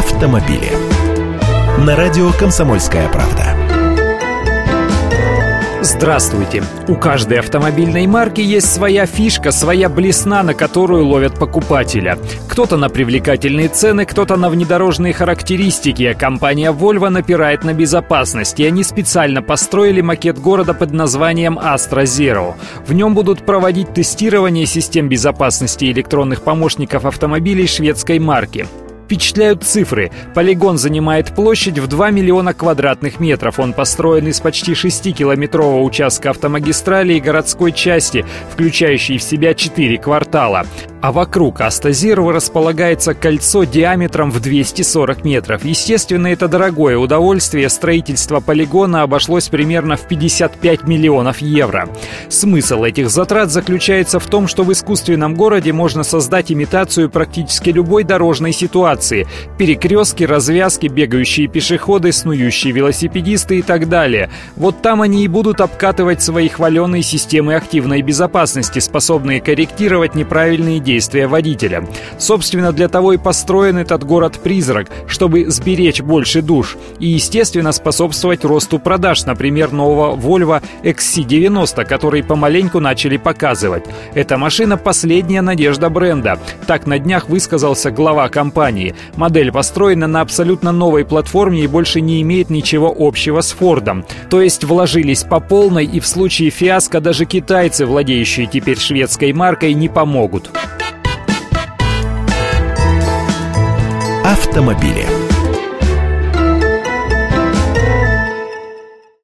автомобили. На радио «Комсомольская правда». Здравствуйте! У каждой автомобильной марки есть своя фишка, своя блесна, на которую ловят покупателя. Кто-то на привлекательные цены, кто-то на внедорожные характеристики, а компания Volvo напирает на безопасность, и они специально построили макет города под названием Astra Zero. В нем будут проводить тестирование систем безопасности электронных помощников автомобилей шведской марки впечатляют цифры. Полигон занимает площадь в 2 миллиона квадратных метров. Он построен из почти 6-километрового участка автомагистрали и городской части, включающей в себя 4 квартала а вокруг Астазирова располагается кольцо диаметром в 240 метров. Естественно, это дорогое удовольствие. Строительство полигона обошлось примерно в 55 миллионов евро. Смысл этих затрат заключается в том, что в искусственном городе можно создать имитацию практически любой дорожной ситуации. Перекрестки, развязки, бегающие пешеходы, снующие велосипедисты и так далее. Вот там они и будут обкатывать свои хваленые системы активной безопасности, способные корректировать неправильные действия действия водителя. Собственно, для того и построен этот город-призрак, чтобы сберечь больше душ и, естественно, способствовать росту продаж, например, нового Volvo XC90, который помаленьку начали показывать. Эта машина – последняя надежда бренда. Так на днях высказался глава компании. Модель построена на абсолютно новой платформе и больше не имеет ничего общего с Фордом. То есть вложились по полной, и в случае фиаско даже китайцы, владеющие теперь шведской маркой, не помогут. Автомобили.